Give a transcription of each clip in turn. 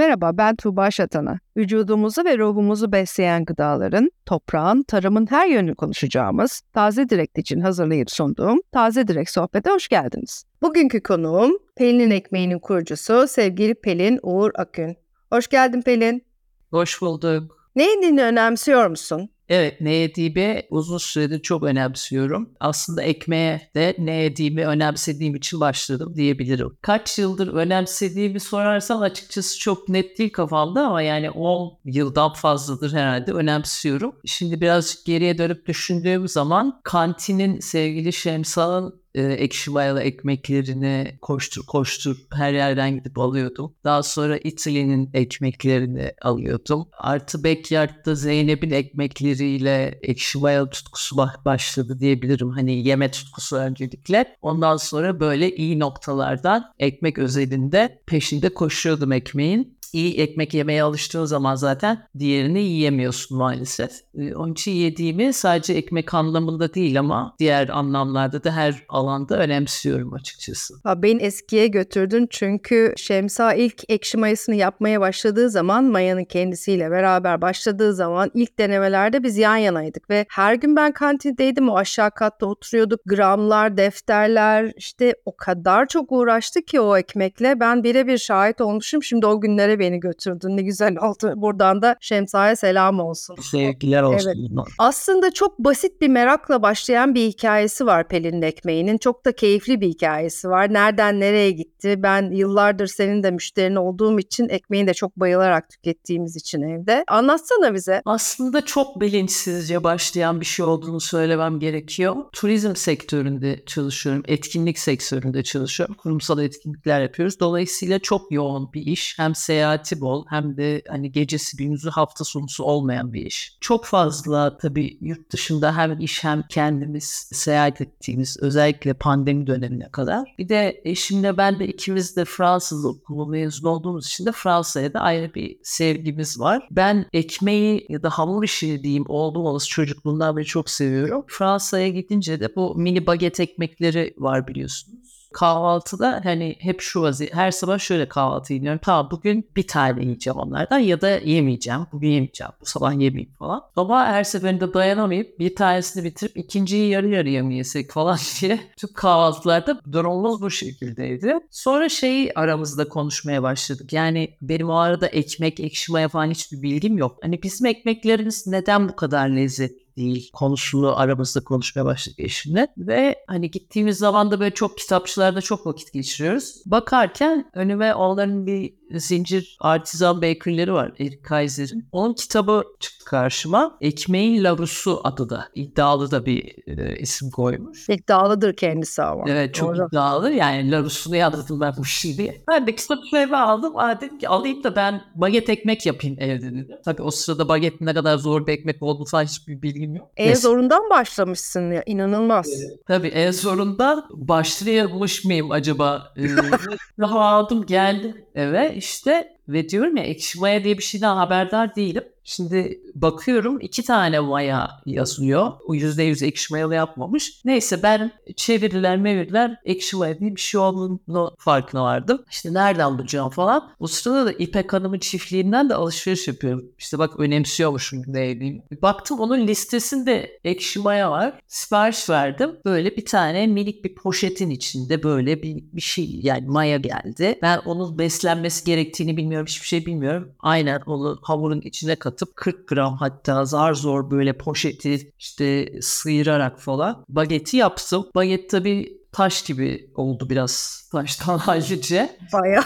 Merhaba ben Tuğba Şatan'a. Vücudumuzu ve ruhumuzu besleyen gıdaların, toprağın, tarımın her yönünü konuşacağımız Taze Direkt için hazırlayıp sunduğum Taze Direkt Sohbet'e hoş geldiniz. Bugünkü konuğum Pelin'in ekmeğinin kurucusu sevgili Pelin Uğur Akün. Hoş geldin Pelin. Hoş bulduk. Ne yediğini önemsiyor musun? Evet ne yediğimi uzun süredir çok önemsiyorum. Aslında ekmeğe de ne yediğimi önemsediğim için başladım diyebilirim. Kaç yıldır önemsediğimi sorarsan açıkçası çok net değil kafamda ama yani 10 yıldan fazladır herhalde önemsiyorum. Şimdi birazcık geriye dönüp düşündüğüm zaman kantinin sevgili Şemsa'nın e, ekşi mayalı ekmeklerini koştur koştur her yerden gidip alıyordum. Daha sonra İtalya'nın ekmeklerini alıyordum. Artı Backyard'da Zeynep'in ekmekleriyle ekşi mayalı tutkusu başladı diyebilirim. Hani yeme tutkusu öncelikle. Ondan sonra böyle iyi noktalardan ekmek özelinde peşinde koşuyordum ekmeğin iyi ekmek yemeye alıştığın zaman zaten diğerini yiyemiyorsun maalesef. Ee, onun için yediğimi sadece ekmek anlamında değil ama diğer anlamlarda da her alanda önemsiyorum açıkçası. Ha, beni eskiye götürdün çünkü Şemsa ilk ekşi mayasını yapmaya başladığı zaman mayanın kendisiyle beraber başladığı zaman ilk denemelerde biz yan yanaydık ve her gün ben kantindeydim o aşağı katta oturuyorduk gramlar defterler işte o kadar çok uğraştı ki o ekmekle ben birebir şahit olmuşum şimdi o günlere beni götürdün. Ne güzel oldu. Buradan da Şemsa'ya selam olsun. Sevgiler olsun. Evet. Aslında çok basit bir merakla başlayan bir hikayesi var Pelin'in ekmeğinin. Çok da keyifli bir hikayesi var. Nereden nereye gitti? Ben yıllardır senin de müşterin olduğum için ekmeğini de çok bayılarak tükettiğimiz için evde. Anlatsana bize. Aslında çok bilinçsizce başlayan bir şey olduğunu söylemem gerekiyor. Turizm sektöründe çalışıyorum. Etkinlik sektöründe çalışıyorum. Kurumsal etkinlikler yapıyoruz. Dolayısıyla çok yoğun bir iş. Hem seyahat seyahati bol hem de hani gecesi gündüzü hafta sonusu olmayan bir iş. Çok fazla tabii yurt dışında hem iş hem kendimiz seyahat ettiğimiz özellikle pandemi dönemine kadar. Bir de eşimle ben de ikimiz de Fransız okulu mezun olduğumuz için de Fransa'ya da ayrı bir sevgimiz var. Ben ekmeği ya da hamur işi diyeyim oldum olası çocukluğumdan beri çok seviyorum. Fransa'ya gidince de bu mini baget ekmekleri var biliyorsunuz kahvaltıda hani hep şu vaziyet her sabah şöyle kahvaltı yiyorum. Tamam bugün bir tane yiyeceğim onlardan ya da yemeyeceğim. Bugün yemeyeceğim. Bu sabah yemeyeyim falan. Ama her seferinde dayanamayıp bir tanesini bitirip ikinciyi yarı yarıya mı falan diye tüm kahvaltılarda durumumuz bu şekildeydi. Sonra şeyi aramızda konuşmaya başladık. Yani benim o arada ekmek, ekşi maya falan hiçbir bilgim yok. Hani bizim ekmeklerimiz neden bu kadar lezzetli? Değil konusunu aramızda konuşmaya başladık eşimle. Ve hani gittiğimiz zaman da böyle çok kitapçılarda çok vakit geçiriyoruz. Bakarken önüme onların bir zincir artizan bakerleri var Eric Kaiser'in. Onun kitabı çıktı karşıma. Ekmeğin Larusu adı da. iddialı da bir e, isim koymuş. İddialıdır kendisi ama. Evet çok Doğru. iddialı. Yani Larus'unu yazdım ben bu şimdi. Ben de kitabı eve aldım. Aa, dedim ki alayım da ben baget ekmek yapayım evde dedim. Tabii o sırada baget ne kadar zor bir ekmek olduğunu falan hiçbir bilgim yok. En zorundan başlamışsın ya. inanılmaz. Evet. Tabii en zorundan başlayamış mıyım acaba? Ee, aldım geldi eve işte ve diyorum ya ekşi maya diye bir şeyden haberdar değilim. Şimdi bakıyorum iki tane maya yazıyor. O yüzde yüz ekşi mayalı yapmamış. Neyse ben çeviriler meviriler ekşi maya diye bir şey olduğunu farkına vardım. İşte nereden bulacağım falan. O sırada da İpek Hanım'ın çiftliğinden de alışveriş yapıyorum. İşte bak önemsiyormuşum ne yediğimi. Baktım onun listesinde ekşi maya var. Sipariş verdim. Böyle bir tane minik bir poşetin içinde böyle bir, bir şey yani maya geldi. Ben onun beslenmesi gerektiğini bilmiyorum. Hiçbir şey bilmiyorum. Aynen onu hamurun içine katıp katıp 40 gram hatta zar zor böyle poşeti işte sıyırarak falan bageti yaptım. Baget tabii taş gibi oldu biraz taştan halice. Bayağı.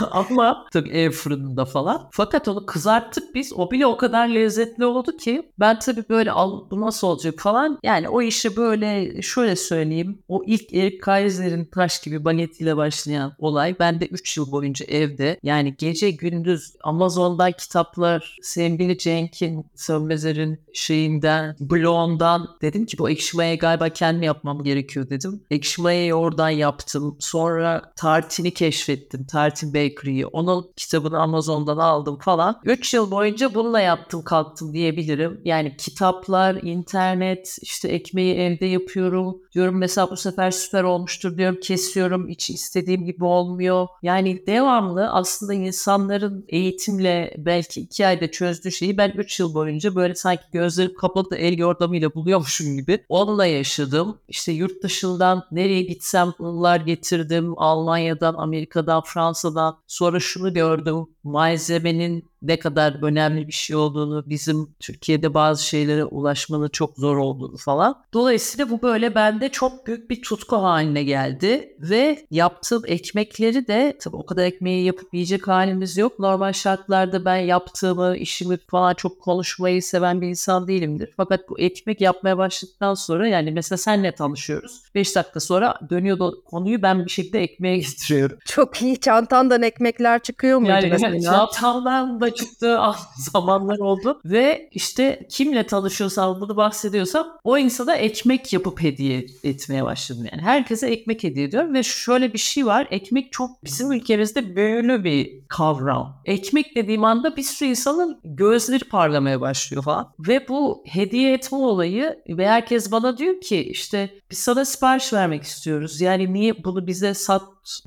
Ama tabii ev fırınında falan. Fakat onu kızarttık biz. O bile o kadar lezzetli oldu ki ben tabii böyle al bu nasıl olacak falan. Yani o işi böyle şöyle söyleyeyim. O ilk Eric Kaiser'in taş gibi bagetiyle başlayan olay. Ben de 3 yıl boyunca evde yani gece gündüz Amazon'dan kitaplar sevgili Cenk'in Sönmezer'in şeyinden blog'undan dedim ki bu ekşimeye galiba kendim yapmam gerekiyor gerekiyor dedim. Ekşi oradan yaptım. Sonra tartini keşfettim. Tartin Bakery'yi. Onun kitabını Amazon'dan aldım falan. 3 yıl boyunca bununla yaptım kalktım diyebilirim. Yani kitaplar, internet, işte ekmeği evde yapıyorum. Diyorum mesela bu sefer süper olmuştur diyorum. Kesiyorum. Hiç istediğim gibi olmuyor. Yani devamlı aslında insanların eğitimle belki iki ayda çözdüğü şeyi ben 3 yıl boyunca böyle sanki gözlerim kapalı da el yordamıyla buluyormuşum gibi. Onunla yaşadım. İşte yurt dışından nereye gitsem bunlar getirdim. Almanya'dan, Amerika'dan, Fransa'dan. Sonra şunu gördüm. Malzemenin ne kadar önemli bir şey olduğunu, bizim Türkiye'de bazı şeylere ulaşmanın çok zor olduğunu falan. Dolayısıyla bu böyle bende çok büyük bir tutku haline geldi ve yaptığım ekmekleri de tabii o kadar ekmeği yapıp yiyecek halimiz yok. Normal şartlarda ben yaptığımı, işimi falan çok konuşmayı seven bir insan değilimdir. Fakat bu ekmek yapmaya başladıktan sonra yani mesela senle tanışıyoruz. 5 dakika sonra dönüyor da konuyu ben bir şekilde ekmeğe getiriyorum. Çok iyi. Çantandan ekmekler çıkıyor muydu Yani mesela? çantamdan da çıktığı zamanlar oldu. Ve işte kimle tanışıyorsam bunu bahsediyorsam o insana ekmek yapıp hediye etmeye başladım. Yani herkese ekmek hediye ediyorum ve şöyle bir şey var. Ekmek çok bizim ülkemizde böyle bir kavram. Ekmek dediğim anda bir sürü insanın gözleri parlamaya başlıyor falan. Ve bu hediye etme olayı ve herkes bana diyor ki işte biz sana sipariş vermek istiyoruz. Yani niye bunu bize sat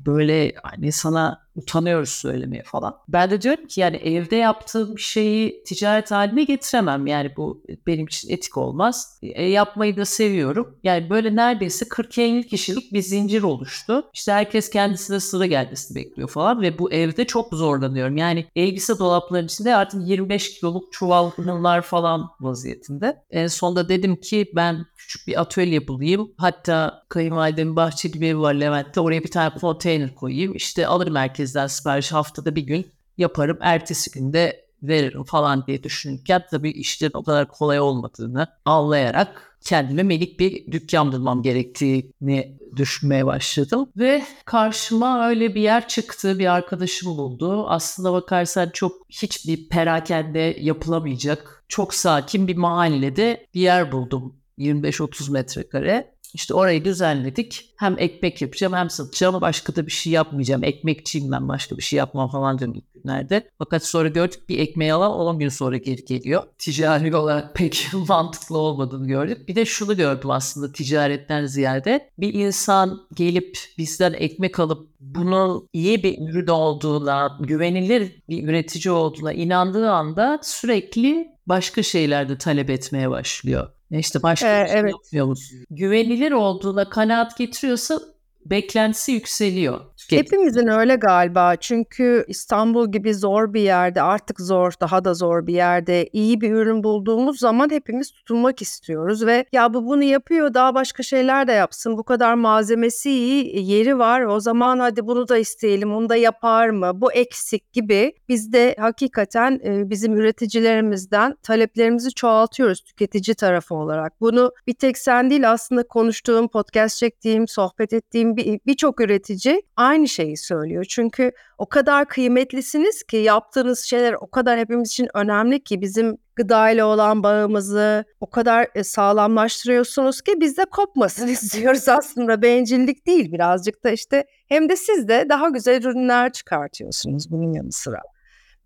böyle hani sana utanıyoruz söylemeye falan. Ben de diyorum ki yani evde yaptığım şeyi ticaret haline getiremem. Yani bu benim için etik olmaz. E, yapmayı da seviyorum. Yani böyle neredeyse 40-50 kişilik bir zincir oluştu. İşte herkes kendisine sıra gelmesini bekliyor falan ve bu evde çok zorlanıyorum. Yani elbise dolaplarının içinde artık 25 kiloluk çuvallar falan vaziyetinde. En sonunda dedim ki ben küçük bir atölye bulayım. Hatta kayınvalidemin bahçeli bir evi var Levent'te. Oraya bir tane konteyner koyayım. İşte alırım merkezden sipariş haftada bir gün yaparım. Ertesi günde veririm falan diye düşünürken tabii işlerin o kadar kolay olmadığını anlayarak kendime melik bir dükkan bulmam gerektiğini düşünmeye başladım. Ve karşıma öyle bir yer çıktı. Bir arkadaşım buldu. Aslında bakarsan çok hiçbir perakende yapılamayacak. Çok sakin bir mahallede bir yer buldum 25-30 metrekare. İşte orayı düzenledik. Hem ekmek yapacağım hem satacağım. Başka da bir şey yapmayacağım. Ekmekçiyim ben başka bir şey yapmam falan diyorum ilk günlerde. Fakat sonra gördük bir ekmeği alan 10 gün sonra geri geliyor. Ticari olarak pek mantıklı olmadığını gördük. Bir de şunu gördüm aslında ticaretten ziyade. Bir insan gelip bizden ekmek alıp bunun iyi bir ürün olduğuna, güvenilir bir üretici olduğuna inandığı anda sürekli başka şeylerde talep etmeye başlıyor. İşte başka Ee, bir şey evet. yapmıyor musun? Güvenilir olduğuna kanaat getiriyorsa beklentisi yükseliyor. Tüket- Hepimizin öyle galiba. Çünkü İstanbul gibi zor bir yerde artık zor daha da zor bir yerde iyi bir ürün bulduğumuz zaman hepimiz tutunmak istiyoruz ve ya bu bunu yapıyor daha başka şeyler de yapsın. Bu kadar malzemesi iyi yeri var. O zaman hadi bunu da isteyelim onu da yapar mı? Bu eksik gibi biz de hakikaten e, bizim üreticilerimizden taleplerimizi çoğaltıyoruz tüketici tarafı olarak. Bunu bir tek sen değil aslında konuştuğum podcast çektiğim sohbet ettiğim bir- birçok üretici aynı şeyi söylüyor. Çünkü o kadar kıymetlisiniz ki yaptığınız şeyler o kadar hepimiz için önemli ki bizim gıdayla olan bağımızı o kadar e, sağlamlaştırıyorsunuz ki biz de kopmasın istiyoruz aslında bencillik değil birazcık da işte hem de siz de daha güzel ürünler çıkartıyorsunuz bunun yanı sıra.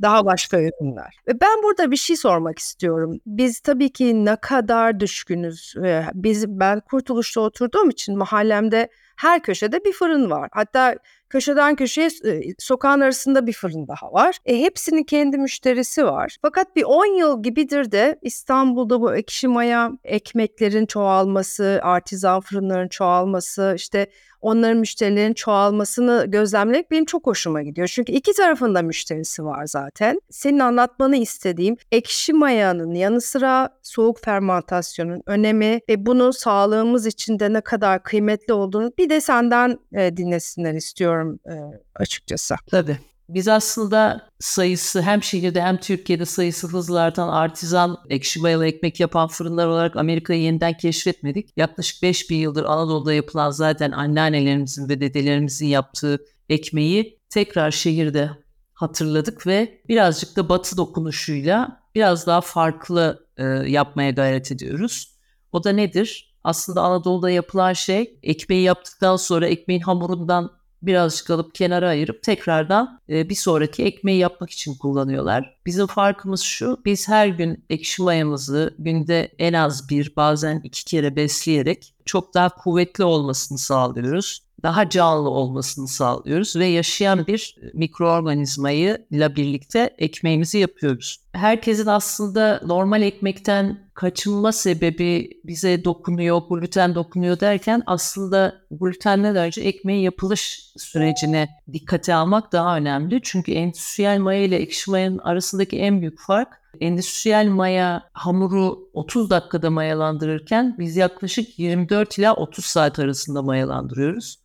Daha başka ürünler. Ve ben burada bir şey sormak istiyorum. Biz tabii ki ne kadar düşkünüz. Biz ben Kurtuluş'ta oturduğum için mahallemde her köşede bir fırın var. Hatta köşeden köşeye e, sokağın arasında bir fırın daha var. E, hepsinin kendi müşterisi var. Fakat bir 10 yıl gibidir de İstanbul'da bu ekşi maya ekmeklerin çoğalması, artizan fırınların çoğalması, işte onların müşterilerin çoğalmasını gözlemlemek benim çok hoşuma gidiyor. Çünkü iki tarafında müşterisi var zaten. Senin anlatmanı istediğim ekşi mayanın yanı sıra soğuk fermentasyonun önemi ve bunun sağlığımız için de ne kadar kıymetli olduğunu bir de senden e, dinlesinler istiyorum e, açıkçası. Tabii. Biz aslında sayısı hem şehirde hem Türkiye'de sayısı hızla artan artizan ekşi mayalı ekmek yapan fırınlar olarak Amerika'yı yeniden keşfetmedik. Yaklaşık 5000 yıldır Anadolu'da yapılan zaten anneannelerimizin ve dedelerimizin yaptığı ekmeği tekrar şehirde hatırladık ve birazcık da batı dokunuşuyla biraz daha farklı e, yapmaya gayret ediyoruz. O da nedir? aslında Anadolu'da yapılan şey ekmeği yaptıktan sonra ekmeğin hamurundan birazcık alıp kenara ayırıp tekrardan e, bir sonraki ekmeği yapmak için kullanıyorlar. Bizim farkımız şu, biz her gün ekşi mayamızı günde en az bir bazen iki kere besleyerek çok daha kuvvetli olmasını sağlıyoruz daha canlı olmasını sağlıyoruz ve yaşayan bir mikroorganizmayı ile birlikte ekmeğimizi yapıyoruz. Herkesin aslında normal ekmekten kaçınma sebebi bize dokunuyor, gluten dokunuyor derken aslında glutenden önce ekmeğin yapılış sürecine dikkate almak daha önemli. Çünkü endüstriyel maya ile ekşi mayanın arasındaki en büyük fark endüstriyel maya hamuru 30 dakikada mayalandırırken biz yaklaşık 24 ila 30 saat arasında mayalandırıyoruz.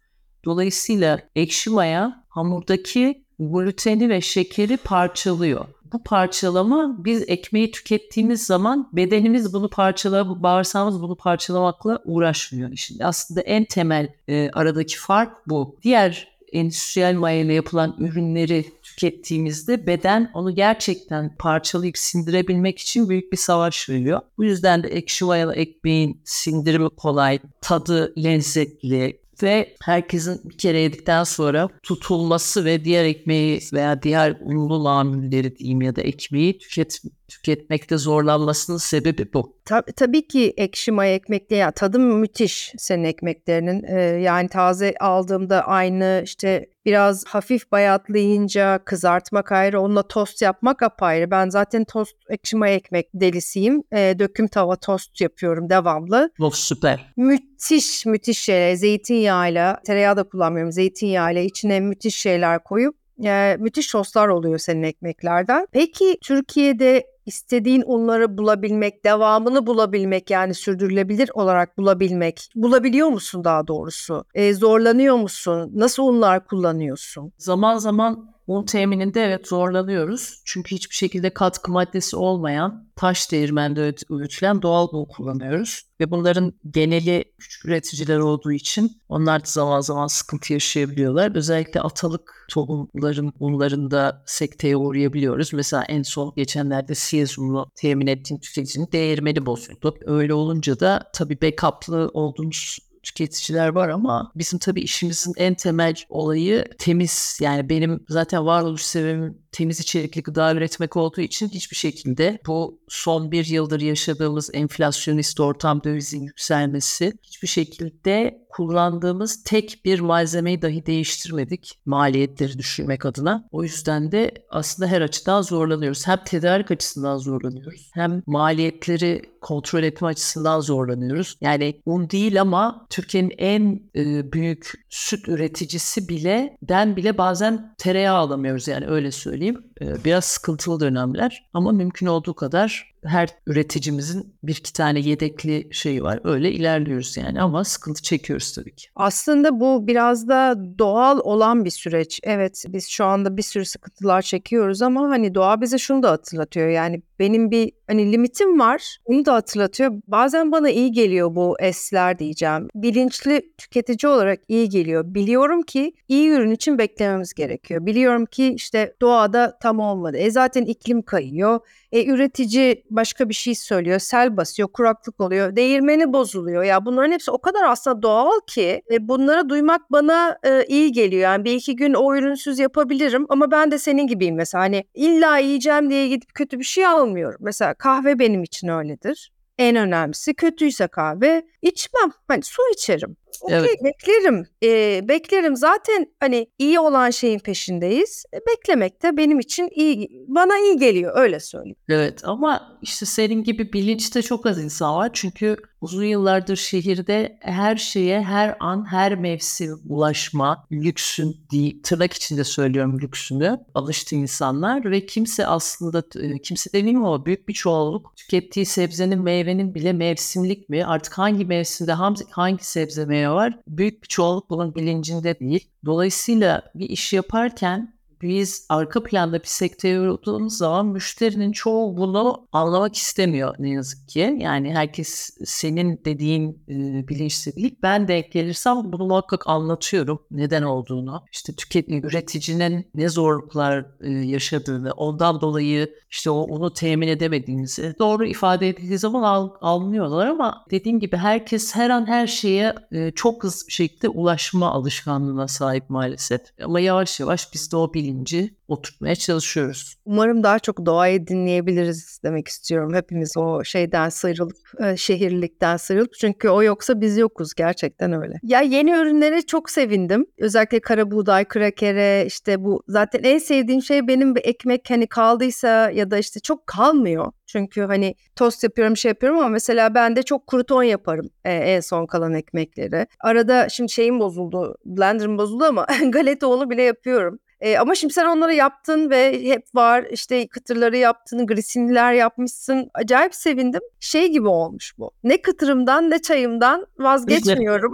Dolayısıyla ekşi maya hamurdaki gluteni ve şekeri parçalıyor. Bu parçalama biz ekmeği tükettiğimiz zaman bedenimiz bunu parçala, bağırsağımız bunu parçalamakla uğraşmıyor. Şimdi aslında en temel e, aradaki fark bu. Diğer endüstriyel maya ile yapılan ürünleri tükettiğimizde beden onu gerçekten parçalayıp sindirebilmek için büyük bir savaş veriyor. Bu yüzden de ekşi mayalı ekmeğin sindirimi kolay, tadı lezzetli, ve herkesin bir kere yedikten sonra tutulması ve diğer ekmeği veya diğer unlu mamulleri diyeyim ya da ekmeği tüket, tüketmekte zorlanmasının sebebi bu. Tab- tabii ki ekşi maya ekmekte ya tadı müthiş senin ekmeklerinin. Ee, yani taze aldığımda aynı işte biraz hafif bayatlayınca kızartmak ayrı, onunla tost yapmak apayrı. Ben zaten tost ekşi maya ekmek delisiyim. Ee, döküm tava tost yapıyorum devamlı. Of süper. Müthiş müthiş şeyler. Zeytinyağıyla, tereyağı da kullanmıyorum. Zeytinyağıyla içine müthiş şeyler koyup e, müthiş soslar oluyor senin ekmeklerden. Peki Türkiye'de istediğin unları bulabilmek, devamını bulabilmek yani sürdürülebilir olarak bulabilmek. Bulabiliyor musun daha doğrusu? E, zorlanıyor musun? Nasıl unlar kullanıyorsun? Zaman zaman un temininde evet zorlanıyoruz. Çünkü hiçbir şekilde katkı maddesi olmayan taş değirmende öğütülen doğal un kullanıyoruz. Ve bunların geneli küçük üreticiler olduğu için onlar da zaman zaman sıkıntı yaşayabiliyorlar. Özellikle atalık tohumların unlarında sekteye uğrayabiliyoruz. Mesela en son geçenlerde Siyez unu temin ettiğim tüketicinin değirmeni bozuldu. Öyle olunca da tabii backup'lı olduğumuz tüketiciler var ama bizim tabii işimizin en temel olayı temiz. Yani benim zaten varoluş sebebim temiz içerikli gıda üretmek olduğu için hiçbir şekilde bu son bir yıldır yaşadığımız enflasyonist ortam dövizin yükselmesi hiçbir şekilde kullandığımız tek bir malzemeyi dahi değiştirmedik maliyetleri düşürmek adına. O yüzden de aslında her açıdan zorlanıyoruz. Hem tedarik açısından zorlanıyoruz hem maliyetleri kontrol etme açısından zorlanıyoruz. Yani un değil ama Türkiye'nin en e, büyük süt üreticisi bile den bile bazen tereyağı alamıyoruz yani öyle söyleyeyim. E, biraz sıkıntılı dönemler ama mümkün olduğu kadar her üreticimizin bir iki tane yedekli şeyi var. Öyle ilerliyoruz yani ama sıkıntı çekiyoruz tabii ki. Aslında bu biraz da doğal olan bir süreç. Evet biz şu anda bir sürü sıkıntılar çekiyoruz ama hani doğa bize şunu da hatırlatıyor. Yani benim bir hani limitim var. Bunu da hatırlatıyor. Bazen bana iyi geliyor bu esler diyeceğim. Bilinçli tüketici olarak iyi geliyor. Biliyorum ki iyi ürün için beklememiz gerekiyor. Biliyorum ki işte doğada tam olmadı. E zaten iklim kayıyor. E üretici başka bir şey söylüyor. Sel basıyor, kuraklık oluyor. Değirmeni bozuluyor. Ya bunların hepsi o kadar aslında doğal ki e, bunları duymak bana e, iyi geliyor. Yani bir iki gün o ürünsüz yapabilirim ama ben de senin gibiyim mesela. Hani illa yiyeceğim diye gidip kötü bir şey almıyorum. Mesela kahve benim için öyledir. En önemlisi kötüyse kahve içmem. Hani su içerim. Okey evet. beklerim. Ee, beklerim. Zaten hani iyi olan şeyin peşindeyiz. E, beklemek de benim için iyi bana iyi geliyor öyle söyleyeyim. Evet ama işte senin gibi bilinçte çok az insan var. Çünkü uzun yıllardır şehirde her şeye her an her mevsim ulaşma lüksün değil, tırnak içinde söylüyorum lüksünü alıştı insanlar ve kimse aslında e, kimse demeyeyim ama büyük bir çoğunluk tükettiği sebzenin meyvenin bile mevsimlik mi artık hangi mevsimde hangi, hangi sebze meyve var büyük bir çoğunluk bunun bilincinde değil. Dolayısıyla bir iş yaparken biz arka planda bir sektör olduğumuz zaman müşterinin çoğu bunu anlamak istemiyor ne yazık ki. Yani herkes senin dediğin e, bilinçli değil. Ben denk gelirsem bunu muhakkak anlatıyorum neden olduğunu. İşte tüketici, üreticinin ne zorluklar e, yaşadığını, ondan dolayı işte o, onu temin edemediğimizi doğru ifade edildiği zaman al, anlıyorlar ama dediğim gibi herkes her an her şeye e, çok hızlı bir şekilde ulaşma alışkanlığına sahip maalesef. Ama yavaş yavaş biz de o bilinci oturtmaya çalışıyoruz. Umarım daha çok doğayı dinleyebiliriz demek istiyorum. Hepimiz o şeyden sıyrılıp, e, şehirlikten sıyrılıp. Çünkü o yoksa biz yokuz gerçekten öyle. Ya yeni ürünlere çok sevindim. Özellikle kara buğday, krakere işte bu zaten en sevdiğim şey benim bir ekmek hani kaldıysa ya da işte çok kalmıyor. Çünkü hani tost yapıyorum şey yapıyorum ama mesela ben de çok kruton yaparım e, en son kalan ekmekleri. Arada şimdi şeyim bozuldu, blenderım bozuldu ama galeta onu bile yapıyorum. E, ama şimdi sen onları yaptın ve hep var işte kıtırları yaptın, grisiniler yapmışsın. Acayip sevindim. Şey gibi olmuş bu. Ne kıtırımdan ne çayımdan vazgeçmiyorum.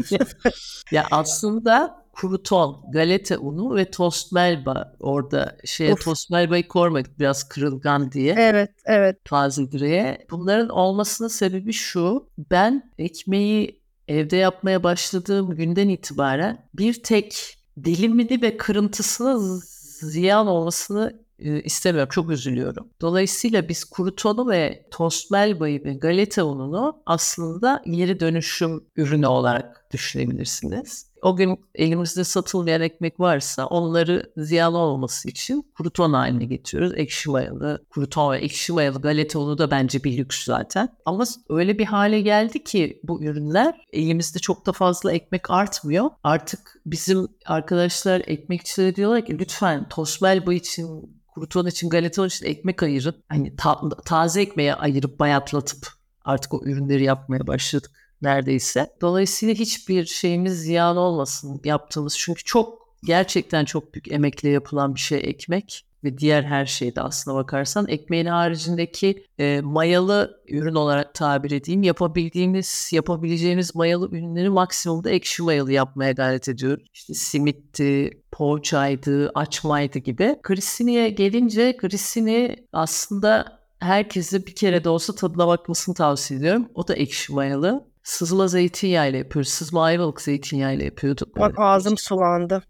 ya aslında kruton, galeta unu ve tost melba orada şey tost melbayı koymadık biraz kırılgan diye. Evet, evet. Taze direğe. Bunların olmasının sebebi şu. Ben ekmeği evde yapmaya başladığım günden itibaren bir tek dilimini ve kırıntısını ziyan olmasını e, istemiyorum. Çok üzülüyorum. Dolayısıyla biz kurutonu ve tost melbayı ve galeta ununu aslında geri dönüşüm ürünü olarak düşünebilirsiniz. O gün elimizde satılmayan ekmek varsa onları ziyan olmaması için kruton haline getiriyoruz. Ekşi mayalı, kruton ve ekşi mayalı galeta unu da bence bir lüks zaten. Ama öyle bir hale geldi ki bu ürünler elimizde çok da fazla ekmek artmıyor. Artık bizim arkadaşlar ekmekçiler diyorlar ki lütfen tosmelba için kruton için galeta için ekmek ayırın. Hani ta- taze ekmeğe ayırıp bayatlatıp artık o ürünleri yapmaya başladık neredeyse. Dolayısıyla hiçbir şeyimiz ziyan olmasın yaptığımız. Çünkü çok gerçekten çok büyük emekle yapılan bir şey ekmek ve diğer her şeyde aslına bakarsan ekmeğin haricindeki e, mayalı ürün olarak tabir edeyim yapabildiğimiz yapabileceğimiz mayalı ürünleri maksimumda ekşi mayalı yapmaya gayret ediyoruz. İşte simitti, poğaçaydı, açmaydı gibi. Grissini'ye gelince Grissini aslında herkese bir kere de olsa tadına bakmasını tavsiye ediyorum. O da ekşi mayalı sızma zeytinyağıyla yapıyoruz. Sızma ayvalık zeytinyağıyla yapıyorduk. Bak ağzım sulandı.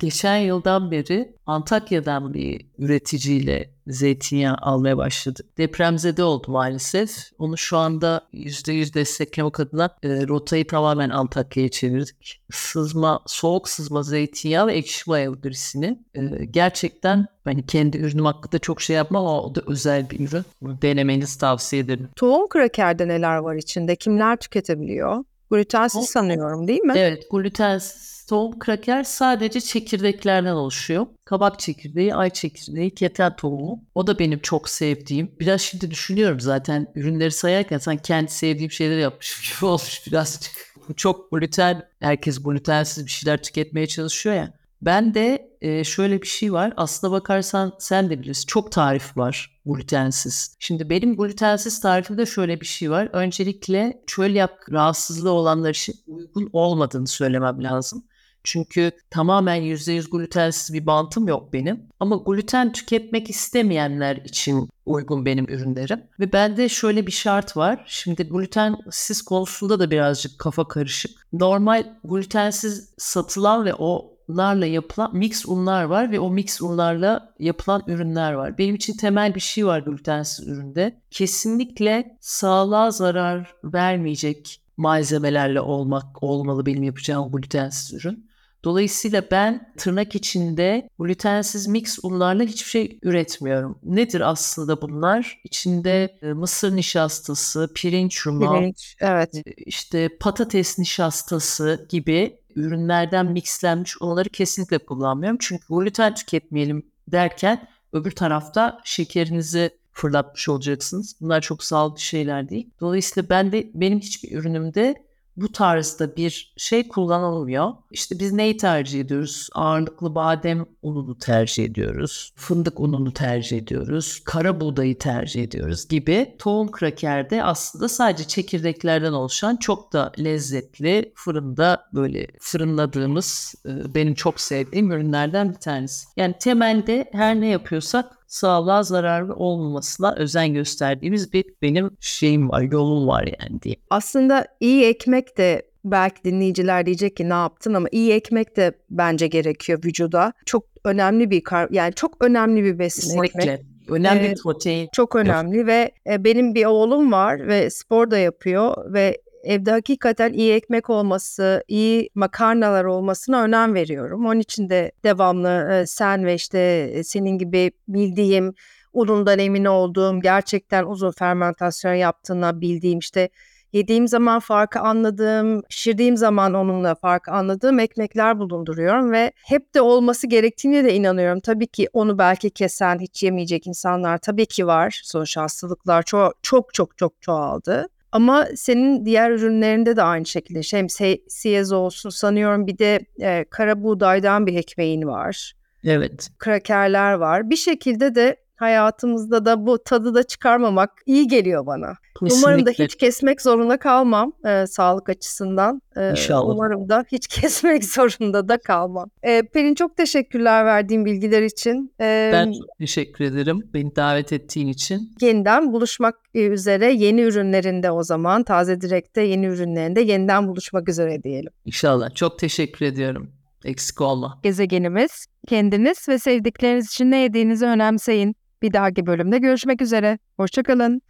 Geçen yıldan beri Antakya'dan bir üreticiyle zeytinyağı almaya başladık. Depremzede oldu maalesef. Onu şu anda %100 desteklemek adına e, rotayı tamamen Antakya'ya çevirdik. Sızma, soğuk sızma zeytinyağı ve ekşi mayalı birisini. E, gerçekten hani kendi ürünüm hakkında çok şey yapmam ama o da özel bir ürün. Denemenizi tavsiye ederim. Tohum krakerde neler var içinde? Kimler tüketebiliyor? Glutensiz sanıyorum değil mi? Evet glutensiz tohum kraker sadece çekirdeklerden oluşuyor. Kabak çekirdeği, ay çekirdeği, keten tohumu. O da benim çok sevdiğim. Biraz şimdi düşünüyorum zaten ürünleri sayarken sen kendi sevdiğim şeyleri yapmış gibi olmuş birazcık. Çok gluten, herkes glutensiz bir şeyler tüketmeye çalışıyor ya. Ben de e, şöyle bir şey var. Aslına bakarsan sen de bilirsin. Çok tarif var glutensiz. Şimdi benim glutensiz tarifimde şöyle bir şey var. Öncelikle çölyak rahatsızlığı olanlar için uygun olmadığını söylemem lazım. Çünkü tamamen %100 glutensiz bir bantım yok benim. Ama gluten tüketmek istemeyenler için uygun benim ürünlerim. Ve bende şöyle bir şart var. Şimdi glutensiz konusunda da birazcık kafa karışık. Normal glutensiz satılan ve o unlarla yapılan mix unlar var ve o mix unlarla yapılan ürünler var. Benim için temel bir şey var glutensiz üründe. Kesinlikle sağlığa zarar vermeyecek malzemelerle olmak olmalı benim yapacağım glutensiz ürün. Dolayısıyla ben tırnak içinde glutensiz mix unlarla hiçbir şey üretmiyorum. Nedir aslında bunlar? İçinde e, mısır nişastası, pirinç unu, Pirinç, evet. E, işte patates nişastası gibi ürünlerden mixlenmiş onları kesinlikle kullanmıyorum. Çünkü gluten tüketmeyelim derken öbür tarafta şekerinizi fırlatmış olacaksınız. Bunlar çok sağlıklı şeyler değil. Dolayısıyla ben de benim hiçbir ürünümde bu tarzda bir şey kullanılmıyor. İşte biz neyi tercih ediyoruz? Ağırlıklı badem ununu tercih ediyoruz. Fındık ununu tercih ediyoruz. Kara buğdayı tercih ediyoruz gibi. Tohum krakerde aslında sadece çekirdeklerden oluşan çok da lezzetli fırında böyle fırınladığımız e, benim çok sevdiğim ürünlerden bir tanesi. Yani temelde her ne yapıyorsak sağlığa zararlı olmamasına özen gösterdiğimiz bir benim şeyim var, yolum var yani diye. Aslında iyi ekmek de belki dinleyiciler diyecek ki ne yaptın ama iyi ekmek de bence gerekiyor vücuda. Çok önemli bir kar yani çok önemli bir besin ekmek. Kesinlikle. Önemli Evet. bir protein. Çok önemli ve e, benim bir oğlum var ve spor da yapıyor ve evde hakikaten iyi ekmek olması, iyi makarnalar olmasına önem veriyorum. Onun için de devamlı e, sen ve işte e, senin gibi bildiğim, unundan emin olduğum, gerçekten uzun fermentasyon yaptığına bildiğim işte yediğim zaman farkı anladığım, pişirdiğim zaman onunla farkı anladığım ekmekler bulunduruyorum ve hep de olması gerektiğine de inanıyorum. Tabii ki onu belki kesen, hiç yemeyecek insanlar tabii ki var. Sonuçta hastalıklar çok çok çok çok çoğaldı. Ama senin diğer ürünlerinde de aynı şekilde hem se- siyez olsun sanıyorum bir de e, kara buğdaydan bir ekmeğin var. Evet. Krakerler var. Bir şekilde de hayatımızda da bu tadı da çıkarmamak iyi geliyor bana. Umarım da Kesinlikle. hiç kesmek zorunda kalmam e, sağlık açısından. E, İnşallah. Umarım da hiç kesmek zorunda da kalmam. E, Pelin çok teşekkürler verdiğin bilgiler için. E, Ben çok teşekkür ederim beni davet ettiğin için. yeniden buluşmak e, üzere yeni ürünlerinde o zaman Taze Direk'te yeni ürünlerinde yeniden buluşmak üzere diyelim. İnşallah. Çok teşekkür ediyorum. Eksik olma. Gezegenimiz kendiniz ve sevdikleriniz için ne yediğinizi önemseyin. Bir dahaki bölümde görüşmek üzere. Hoşçakalın.